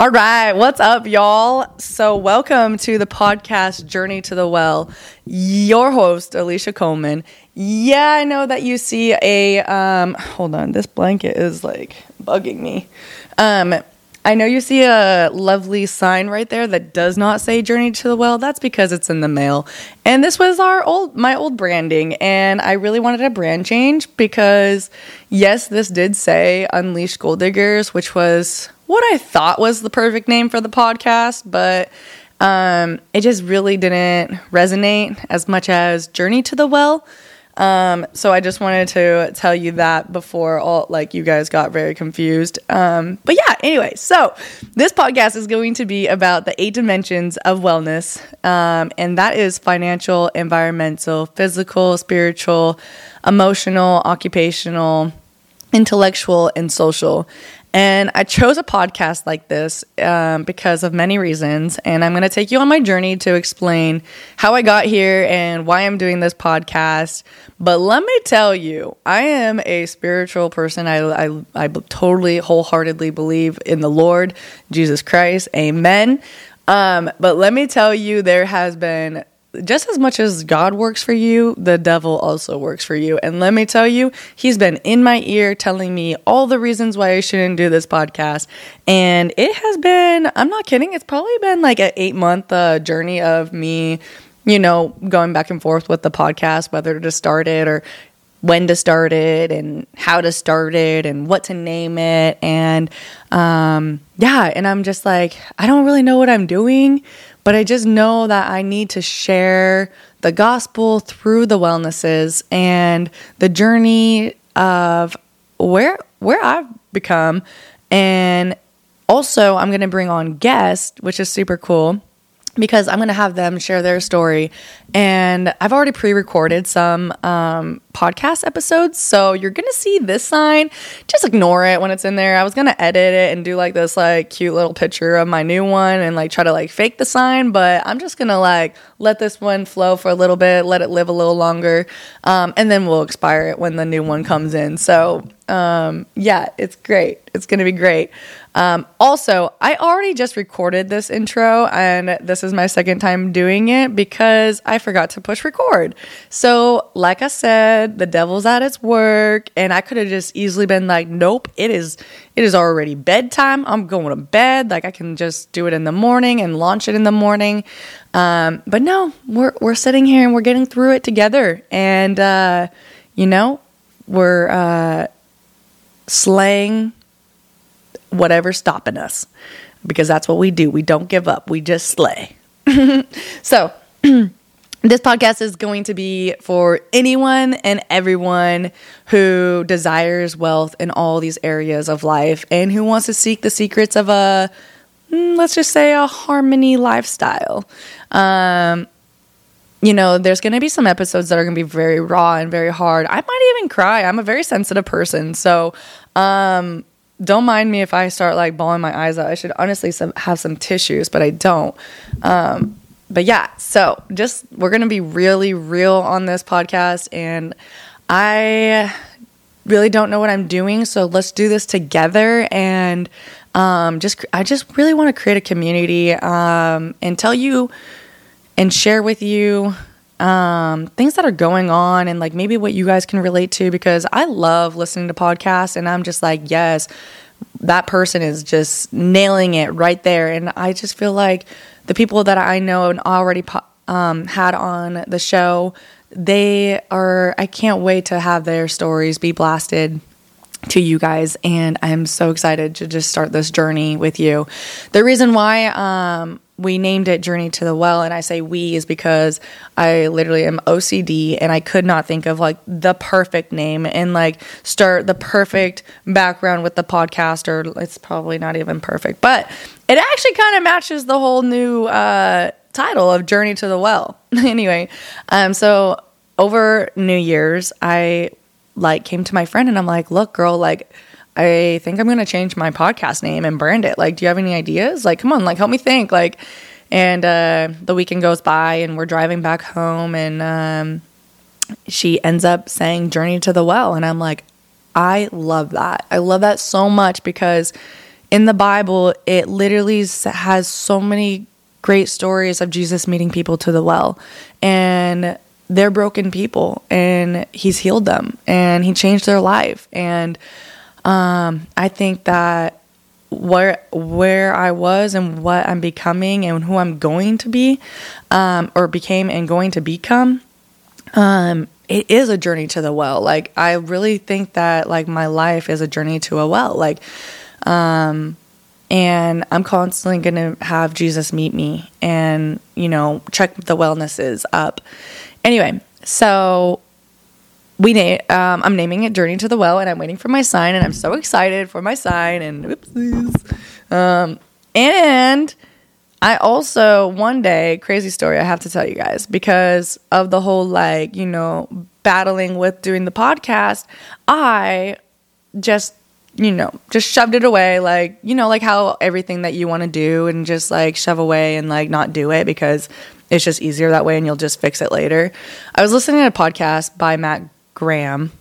All right, what's up, y'all? So, welcome to the podcast Journey to the Well. Your host, Alicia Coleman. Yeah, I know that you see a um hold on, this blanket is like bugging me. Um I know you see a lovely sign right there that does not say Journey to the Well. That's because it's in the mail. And this was our old my old branding and I really wanted a brand change because yes, this did say Unleashed Gold Diggers, which was what I thought was the perfect name for the podcast, but um, it just really didn't resonate as much as Journey to the Well. Um, so I just wanted to tell you that before all like you guys got very confused. Um, but yeah, anyway, so this podcast is going to be about the eight dimensions of wellness, um, and that is financial, environmental, physical, spiritual, emotional, occupational, intellectual, and social. And I chose a podcast like this um, because of many reasons. And I'm going to take you on my journey to explain how I got here and why I'm doing this podcast. But let me tell you, I am a spiritual person. I, I, I totally, wholeheartedly believe in the Lord, Jesus Christ. Amen. Um, but let me tell you, there has been just as much as God works for you, the devil also works for you. And let me tell you, he's been in my ear telling me all the reasons why I shouldn't do this podcast. And it has been, I'm not kidding, it's probably been like an eight month uh, journey of me, you know, going back and forth with the podcast, whether to start it or when to start it and how to start it and what to name it. And um, yeah, and I'm just like, I don't really know what I'm doing but I just know that I need to share the gospel through the wellnesses and the journey of where where I've become. And also I'm going to bring on guests which is super cool because I'm going to have them share their story. And I've already pre recorded some um, podcast episodes. So you're going to see this sign. Just ignore it when it's in there. I was going to edit it and do like this like cute little picture of my new one and like try to like fake the sign. But I'm just going to like let this one flow for a little bit, let it live a little longer. Um, and then we'll expire it when the new one comes in. So um, yeah, it's great. It's going to be great. Um, also, I already just recorded this intro, and this is my second time doing it because I forgot to push record. So, like I said, the devil's at its work, and I could have just easily been like, "Nope, it is, it is already bedtime. I'm going to bed. Like I can just do it in the morning and launch it in the morning." Um, but no, we're we're sitting here and we're getting through it together, and uh, you know, we're uh, slaying whatever's stopping us because that's what we do. We don't give up, we just slay. so, this podcast is going to be for anyone and everyone who desires wealth in all these areas of life and who wants to seek the secrets of a, mm, let's just say, a harmony lifestyle. Um, you know, there's going to be some episodes that are going to be very raw and very hard. I might even cry. I'm a very sensitive person. So, um, don't mind me if I start like bawling my eyes out. I should honestly some, have some tissues, but I don't. Um, but yeah, so just we're gonna be really real on this podcast, and I really don't know what I'm doing. So let's do this together, and um, just I just really want to create a community um, and tell you and share with you um, things that are going on and like maybe what you guys can relate to because I love listening to podcasts and I'm just like, yes, that person is just nailing it right there. And I just feel like the people that I know and already um, had on the show, they are, I can't wait to have their stories be blasted to you guys and I'm so excited to just start this journey with you. The reason why um, we named it Journey to the Well, and I say we is because I literally am OCD and I could not think of like the perfect name and like start the perfect background with the podcast, or it's probably not even perfect, but it actually kind of matches the whole new uh, title of Journey to the Well. anyway, um, so over New Year's, I like came to my friend and I'm like, look, girl, like, I think I'm going to change my podcast name and brand it. Like, do you have any ideas? Like, come on, like, help me think. Like, and uh, the weekend goes by and we're driving back home and um, she ends up saying Journey to the Well. And I'm like, I love that. I love that so much because in the Bible, it literally has so many great stories of Jesus meeting people to the well. And they're broken people and he's healed them and he changed their life. And um, I think that where where I was and what I'm becoming and who I'm going to be, um, or became and going to become, um, it is a journey to the well. Like I really think that like my life is a journey to a well. Like, um, and I'm constantly gonna have Jesus meet me and you know check the wellnesses up. Anyway, so we um, I'm naming it Journey to the Well, and I'm waiting for my sign, and I'm so excited for my sign. And oopsies, um, and I also one day crazy story I have to tell you guys because of the whole like you know battling with doing the podcast. I just you know just shoved it away like you know like how everything that you want to do and just like shove away and like not do it because it's just easier that way and you'll just fix it later. I was listening to a podcast by Matt Graham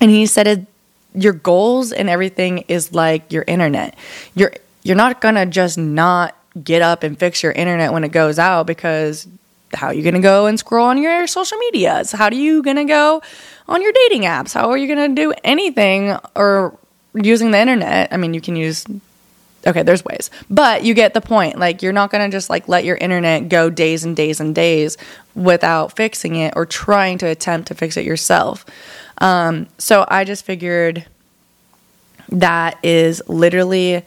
and he said it, your goals and everything is like your internet. You're you're not to just not get up and fix your internet when it goes out because how are you going to go and scroll on your social medias? How are you going to go on your dating apps? How are you going to do anything or using the internet? I mean, you can use okay, there's ways. But you get the point. Like you're not going to just like let your internet go days and days and days without fixing it or trying to attempt to fix it yourself. Um, so I just figured that is literally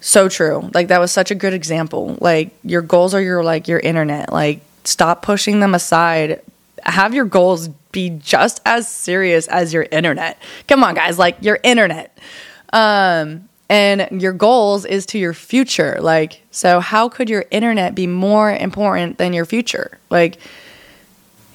so true. Like that was such a good example. Like your goals are your like your internet. Like stop pushing them aside. Have your goals be just as serious as your internet. Come on guys, like your internet. Um and your goals is to your future. Like, so how could your internet be more important than your future? Like,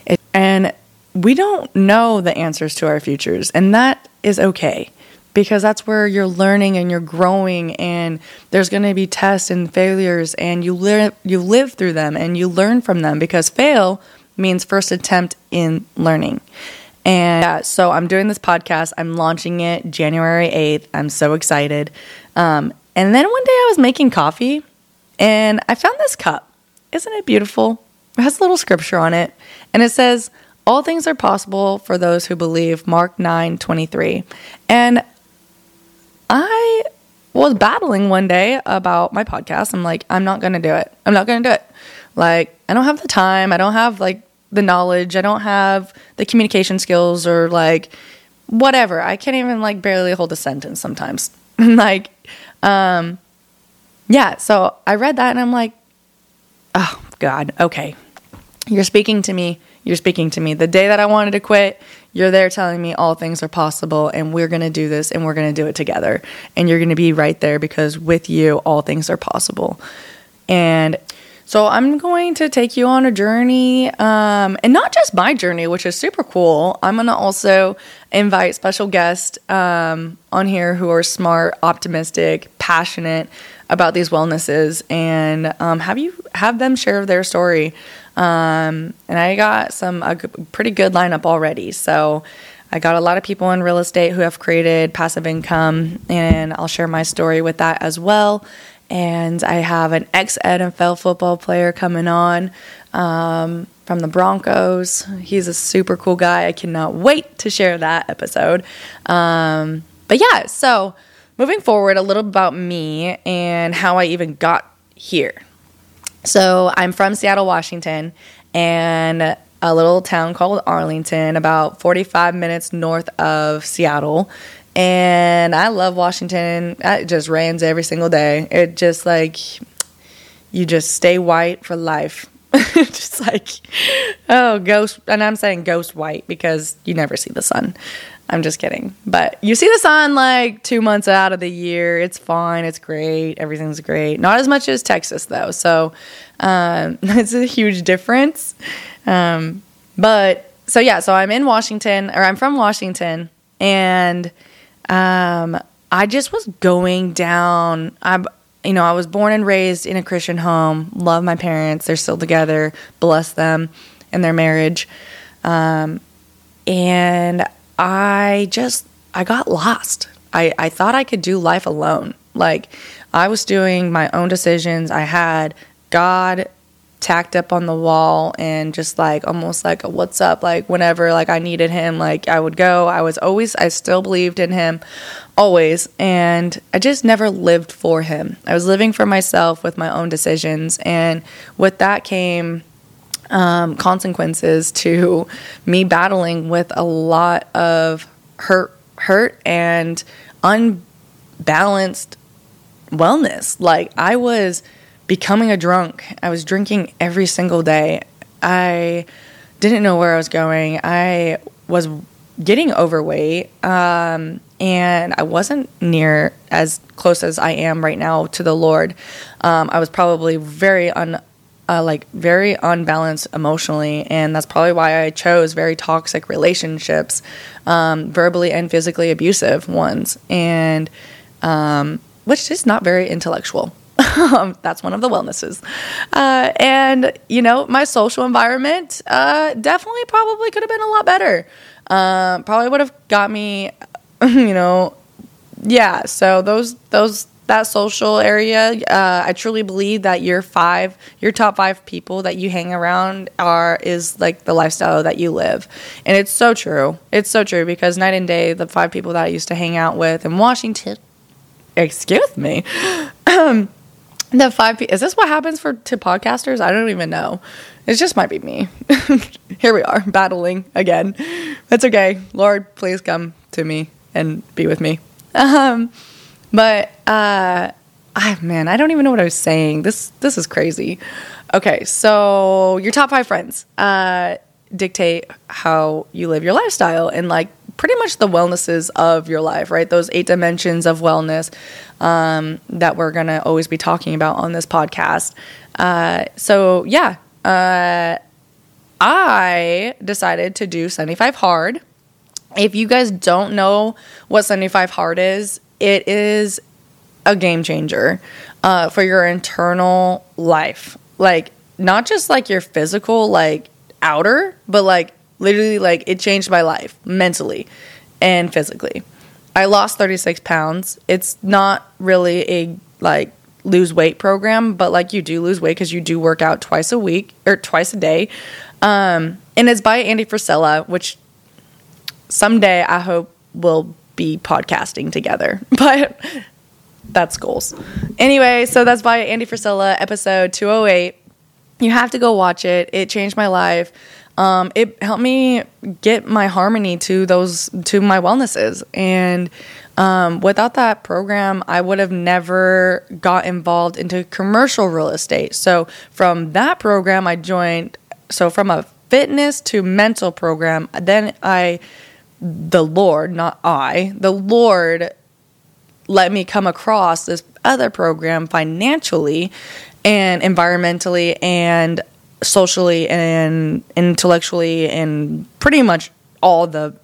it, and we don't know the answers to our futures, and that is okay because that's where you're learning and you're growing and there's going to be tests and failures and you live you live through them and you learn from them because fail means first attempt in learning. And yeah, so I'm doing this podcast. I'm launching it January 8th. I'm so excited. Um, and then one day I was making coffee and I found this cup. Isn't it beautiful? It has a little scripture on it. And it says, All things are possible for those who believe, Mark 9 23. And I was battling one day about my podcast. I'm like, I'm not going to do it. I'm not going to do it. Like, I don't have the time. I don't have like the knowledge. I don't have the communication skills or like whatever. I can't even like barely hold a sentence sometimes. like, um, yeah. So I read that and I'm like, oh God, okay. You're speaking to me. You're speaking to me. The day that I wanted to quit, you're there telling me all things are possible and we're going to do this and we're going to do it together. And you're going to be right there because with you, all things are possible. And so I'm going to take you on a journey, um, and not just my journey, which is super cool. I'm going to also invite special guests um, on here who are smart, optimistic, passionate about these wellnesses, and um, have you have them share their story. Um, and I got some a pretty good lineup already, so. I got a lot of people in real estate who have created passive income, and I'll share my story with that as well and I have an ex NFL football player coming on um, from the Broncos. He's a super cool guy. I cannot wait to share that episode. Um, but yeah, so moving forward, a little about me and how I even got here. So I'm from Seattle, Washington, and a little town called Arlington, about 45 minutes north of Seattle and I love Washington. It just rains every single day. It just like you just stay white for life. just like oh ghost and I'm saying ghost white because you never see the sun. I'm just kidding. But you see the sun like 2 months out of the year. It's fine. It's great. Everything's great. Not as much as Texas though. So um, it's a huge difference. Um, but so yeah, so I'm in Washington or I'm from Washington and um, I just was going down. I, you know, I was born and raised in a Christian home. Love my parents; they're still together. Bless them and their marriage. Um, and I just I got lost. I, I thought I could do life alone. Like I was doing my own decisions. I had God tacked up on the wall and just like almost like what's up like whenever like I needed him like I would go. I was always I still believed in him always and I just never lived for him. I was living for myself with my own decisions and with that came um, consequences to me battling with a lot of hurt hurt and unbalanced wellness. Like I was becoming a drunk. I was drinking every single day. I didn't know where I was going. I was getting overweight, um, and I wasn't near as close as I am right now to the Lord. Um, I was probably very un, uh, like very unbalanced emotionally, and that's probably why I chose very toxic relationships, um, verbally and physically abusive ones, and um, which is not very intellectual. Um, that's one of the wellnesses. Uh, and, you know, my social environment uh, definitely probably could have been a lot better. Uh, probably would have got me, you know, yeah. So those, those, that social area, uh, I truly believe that your five, your top five people that you hang around are, is like the lifestyle that you live. And it's so true. It's so true because night and day, the five people that I used to hang out with in Washington, excuse me, um, the five is this what happens for to podcasters? I don't even know. It just might be me. Here we are battling again. That's okay. Lord please come to me and be with me. Um but uh I, man i don't even know what i was saying. This this is crazy. Okay so your top five friends uh dictate how you live your lifestyle and like pretty much the wellnesses of your life, right? Those eight dimensions of wellness um, that we're going to always be talking about on this podcast. Uh, so, yeah, uh, I decided to do 75 Hard. If you guys don't know what 75 Hard is, it is a game changer uh, for your internal life. Like, not just like your physical, like outer, but like Literally, like it changed my life mentally and physically. I lost 36 pounds. It's not really a like lose weight program, but like you do lose weight because you do work out twice a week or twice a day. Um, and it's by Andy Frisella, which someday I hope we'll be podcasting together. But that's goals. Anyway, so that's by Andy Frisella, episode 208. You have to go watch it. It changed my life um, it helped me get my harmony to those to my wellnesses. And um, without that program i would have never got involved into commercial real estate. So from that program i joined so from a fitness to mental program then i the lord not i the lord let me come across this other program financially and environmentally and socially and intellectually and pretty much all the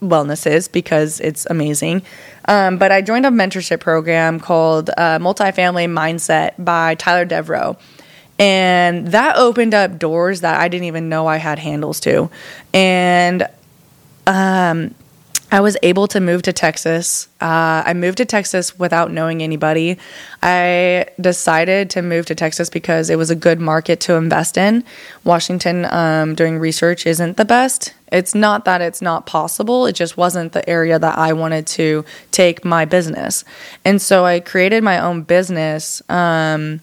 wellnesses because it's amazing. Um, but I joined a mentorship program called uh, Multifamily Mindset by Tyler Deveraux. And that opened up doors that I didn't even know I had handles to. And um, I was able to move to Texas. Uh, I moved to Texas without knowing anybody. I decided to move to Texas because it was a good market to invest in. Washington, um, doing research, isn't the best. It's not that it's not possible, it just wasn't the area that I wanted to take my business. And so I created my own business. Um,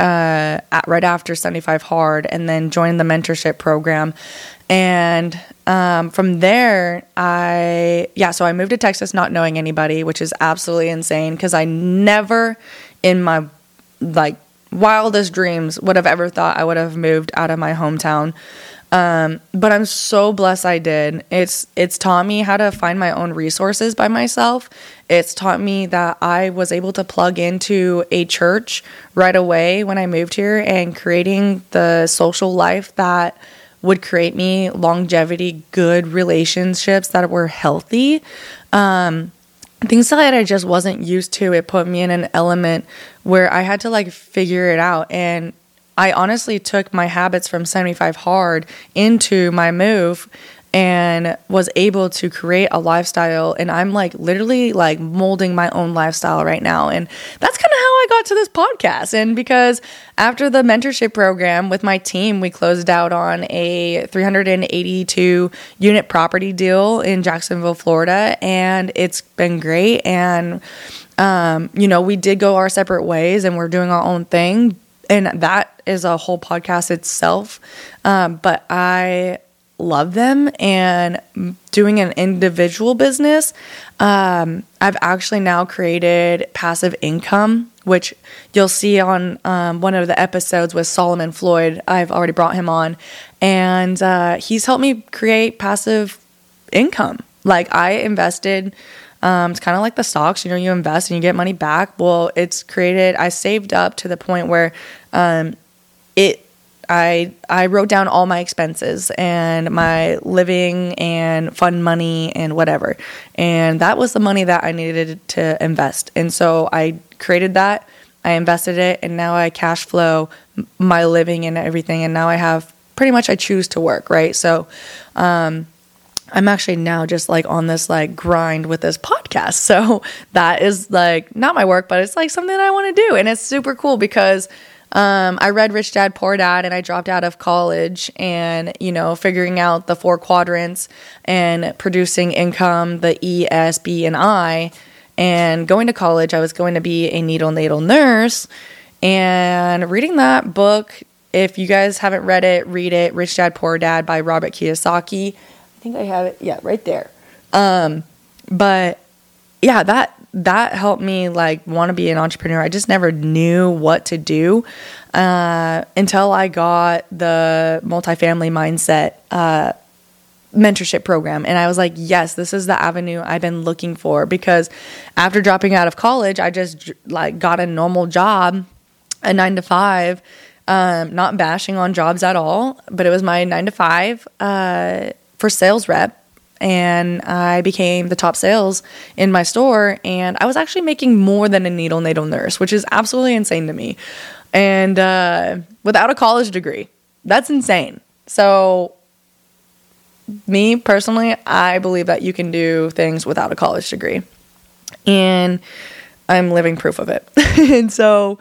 uh, at, right after 75 hard and then joined the mentorship program and um, from there, I, yeah, so I moved to Texas not knowing anybody, which is absolutely insane because I never in my like wildest dreams would have ever thought I would have moved out of my hometown. Um, but I'm so blessed I did. It's it's taught me how to find my own resources by myself. It's taught me that I was able to plug into a church right away when I moved here and creating the social life that would create me longevity, good relationships that were healthy. Um, things that I just wasn't used to. It put me in an element where I had to like figure it out. And I honestly took my habits from 75 hard into my move and was able to create a lifestyle. And I'm like literally like molding my own lifestyle right now. And that's kind of how I got to this podcast. And because after the mentorship program with my team we closed out on a 382 unit property deal in Jacksonville Florida. And it's been great. And um, you know we did go our separate ways and we're doing our own thing. And that is a whole podcast itself um, but I love them and doing an individual business um, i've actually now created passive income which you'll see on um, one of the episodes with solomon floyd. I've already brought him on. And uh, he's helped me create passive income. Like i invested um, it's kind of like the stocks you know you invest and you get money back. Well it's created i saved up to the point where um, it I I wrote down all my expenses and my living and fun money and whatever. And that was the money that I needed to invest. And so I created that, I invested it, and now I cash flow my living and everything. And now I have pretty much I choose to work, right? So um I'm actually now just like on this like grind with this podcast. So that is like not my work, but it's like something I want to do. And it's super cool because um, I read Rich Dad Poor Dad and I dropped out of college and, you know, figuring out the four quadrants and producing income, the E, S, B, and I. And going to college, I was going to be a neonatal nurse. And reading that book, if you guys haven't read it, read it Rich Dad Poor Dad by Robert Kiyosaki. I think I have it. Yeah, right there. Um, but yeah, that that helped me like want to be an entrepreneur. I just never knew what to do uh, until I got the multifamily mindset uh, mentorship program, and I was like, yes, this is the avenue I've been looking for. Because after dropping out of college, I just like got a normal job, a nine to five. Um, not bashing on jobs at all, but it was my nine to five uh, for sales rep and I became the top sales in my store. And I was actually making more than a neonatal nurse, which is absolutely insane to me. And uh, without a college degree, that's insane. So, me personally, I believe that you can do things without a college degree. And I'm living proof of it. and so,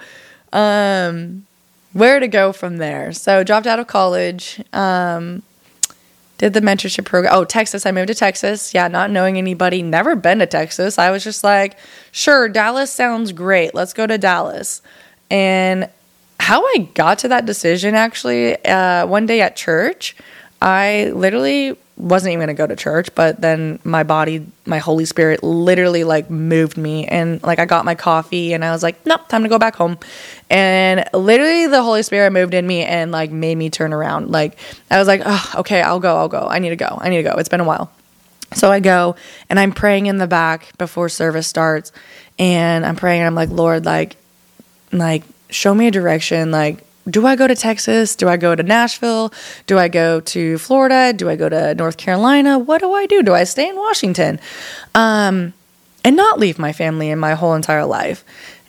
um, where to go from there? So, dropped out of college. Um, did the mentorship program. Oh, Texas. I moved to Texas. Yeah, not knowing anybody, never been to Texas. I was just like, sure, Dallas sounds great. Let's go to Dallas. And how I got to that decision actually, uh, one day at church, I literally wasn't even gonna go to church, but then my body, my Holy Spirit literally like moved me and like I got my coffee and I was like, nope, time to go back home. And literally the Holy Spirit moved in me and like made me turn around. Like I was like, oh, okay, I'll go, I'll go. I need to go. I need to go. It's been a while. So I go and I'm praying in the back before service starts and I'm praying and I'm like, Lord, like, like show me a direction, like do I go to Texas? Do I go to Nashville? Do I go to Florida? Do I go to North Carolina? What do I do? Do I stay in Washington? Um, and not leave my family and my whole entire life.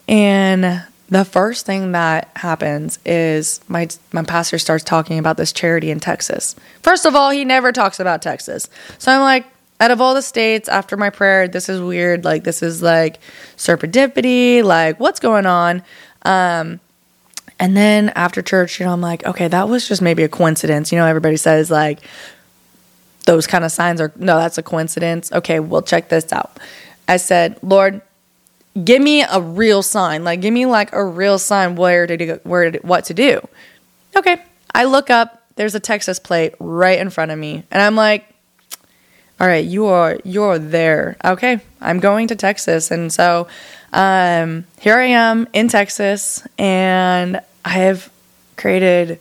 And the first thing that happens is my my pastor starts talking about this charity in Texas. First of all, he never talks about Texas. So I'm like, out of all the states after my prayer, this is weird. Like this is like serendipity. Like what's going on? Um, and then after church, you know, I'm like, okay, that was just maybe a coincidence. You know, everybody says like those kind of signs are no, that's a coincidence. Okay, well, check this out. I said, Lord, give me a real sign. Like, give me like a real sign where to do, where to, what to do. Okay, I look up. There's a Texas plate right in front of me, and I'm like, all right, you are you're there. Okay, I'm going to Texas, and so um, here I am in Texas, and I have created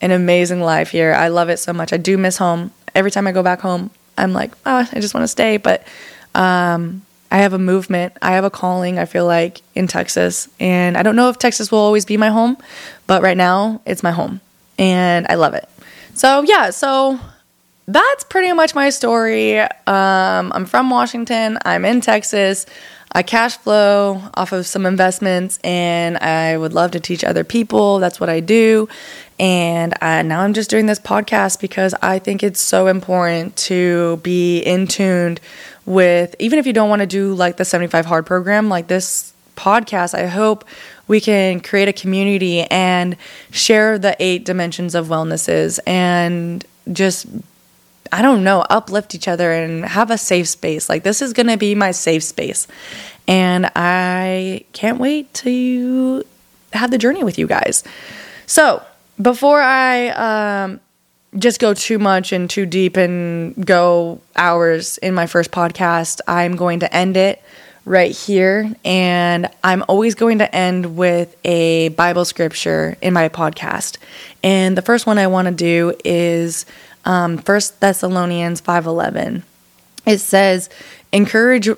an amazing life here. I love it so much. I do miss home. Every time I go back home, I'm like, oh, I just want to stay. But um, I have a movement. I have a calling. I feel like in Texas, and I don't know if Texas will always be my home, but right now it's my home, and I love it. So yeah, so that's pretty much my story. Um, I'm from Washington. I'm in Texas. I cash flow off of some investments and I would love to teach other people. That's what I do. And I, now I'm just doing this podcast because I think it's so important to be in tuned with, even if you don't want to do like the 75 hard program, like this podcast, I hope we can create a community and share the eight dimensions of wellnesses and just I don't know, uplift each other and have a safe space. Like, this is going to be my safe space. And I can't wait to have the journey with you guys. So, before I um, just go too much and too deep and go hours in my first podcast, I'm going to end it right here. And I'm always going to end with a Bible scripture in my podcast. And the first one I want to do is um, 1 Thessalonians 5.11. It says, encourage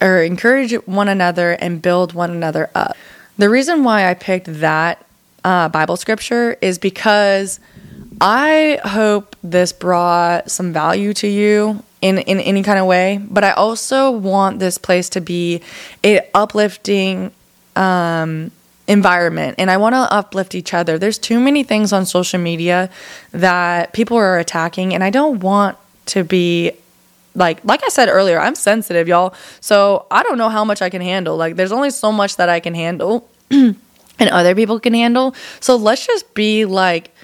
or encourage one another and build one another up. The reason why I picked that uh, Bible scripture is because I hope this brought some value to you in, in any kind of way, but I also want this place to be a uplifting um, environment and I want to uplift each other. There's too many things on social media that people are attacking and I don't want to be like like I said earlier, I'm sensitive, y'all. So I don't know how much I can handle. Like there's only so much that I can handle and other people can handle. So let's just be like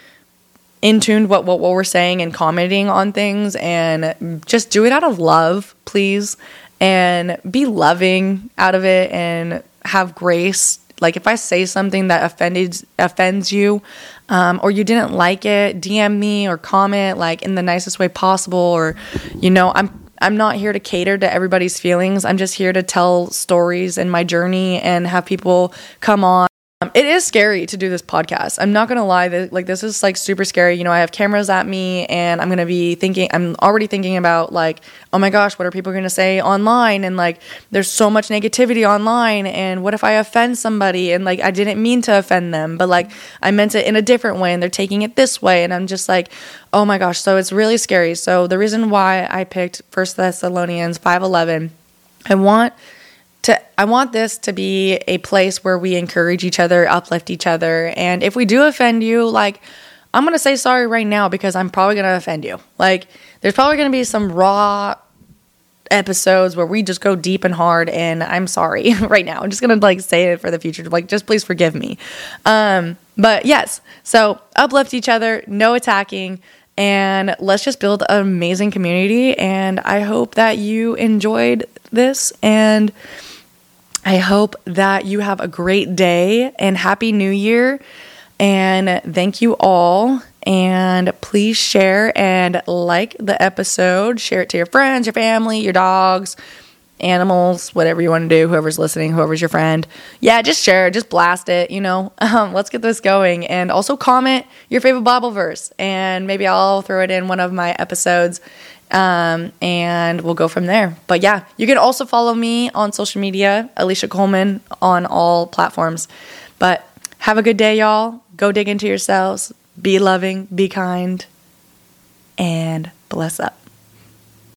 in tune what, what what we're saying and commenting on things and just do it out of love, please. And be loving out of it and have grace like if I say something that offended offends you, um, or you didn't like it, DM me or comment like in the nicest way possible. Or, you know, I'm I'm not here to cater to everybody's feelings. I'm just here to tell stories and my journey and have people come on um, it is scary to do this podcast. I'm not gonna lie. Like this is like super scary. You know, I have cameras at me, and I'm gonna be thinking. I'm already thinking about like, oh my gosh, what are people gonna say online? And like, there's so much negativity online. And what if I offend somebody? And like, I didn't mean to offend them, but like, I meant it in a different way, and they're taking it this way. And I'm just like, oh my gosh. So it's really scary. So the reason why I picked First Thessalonians five eleven, I want I want this to be a place where we encourage each other, uplift each other, and if we do offend you, like I'm going to say sorry right now because I'm probably going to offend you. Like there's probably going to be some raw episodes where we just go deep and hard and I'm sorry right now. I'm just going to like say it for the future. Like just please forgive me. Um but yes, so uplift each other, no attacking and let's just build an amazing community and I hope that you enjoyed this and I hope that you have a great day and happy new year. And thank you all. And please share and like the episode. Share it to your friends, your family, your dogs, animals, whatever you want to do, whoever's listening, whoever's your friend. Yeah, just share, just blast it, you know. Um, let's get this going. And also comment your favorite Bible verse, and maybe I'll throw it in one of my episodes um, and we'll go from there. But yeah, you can also follow me on social media, Alicia Coleman, on all platforms. But have a good day, y'all. Go dig into yourselves. Be loving, be kind, and bless up.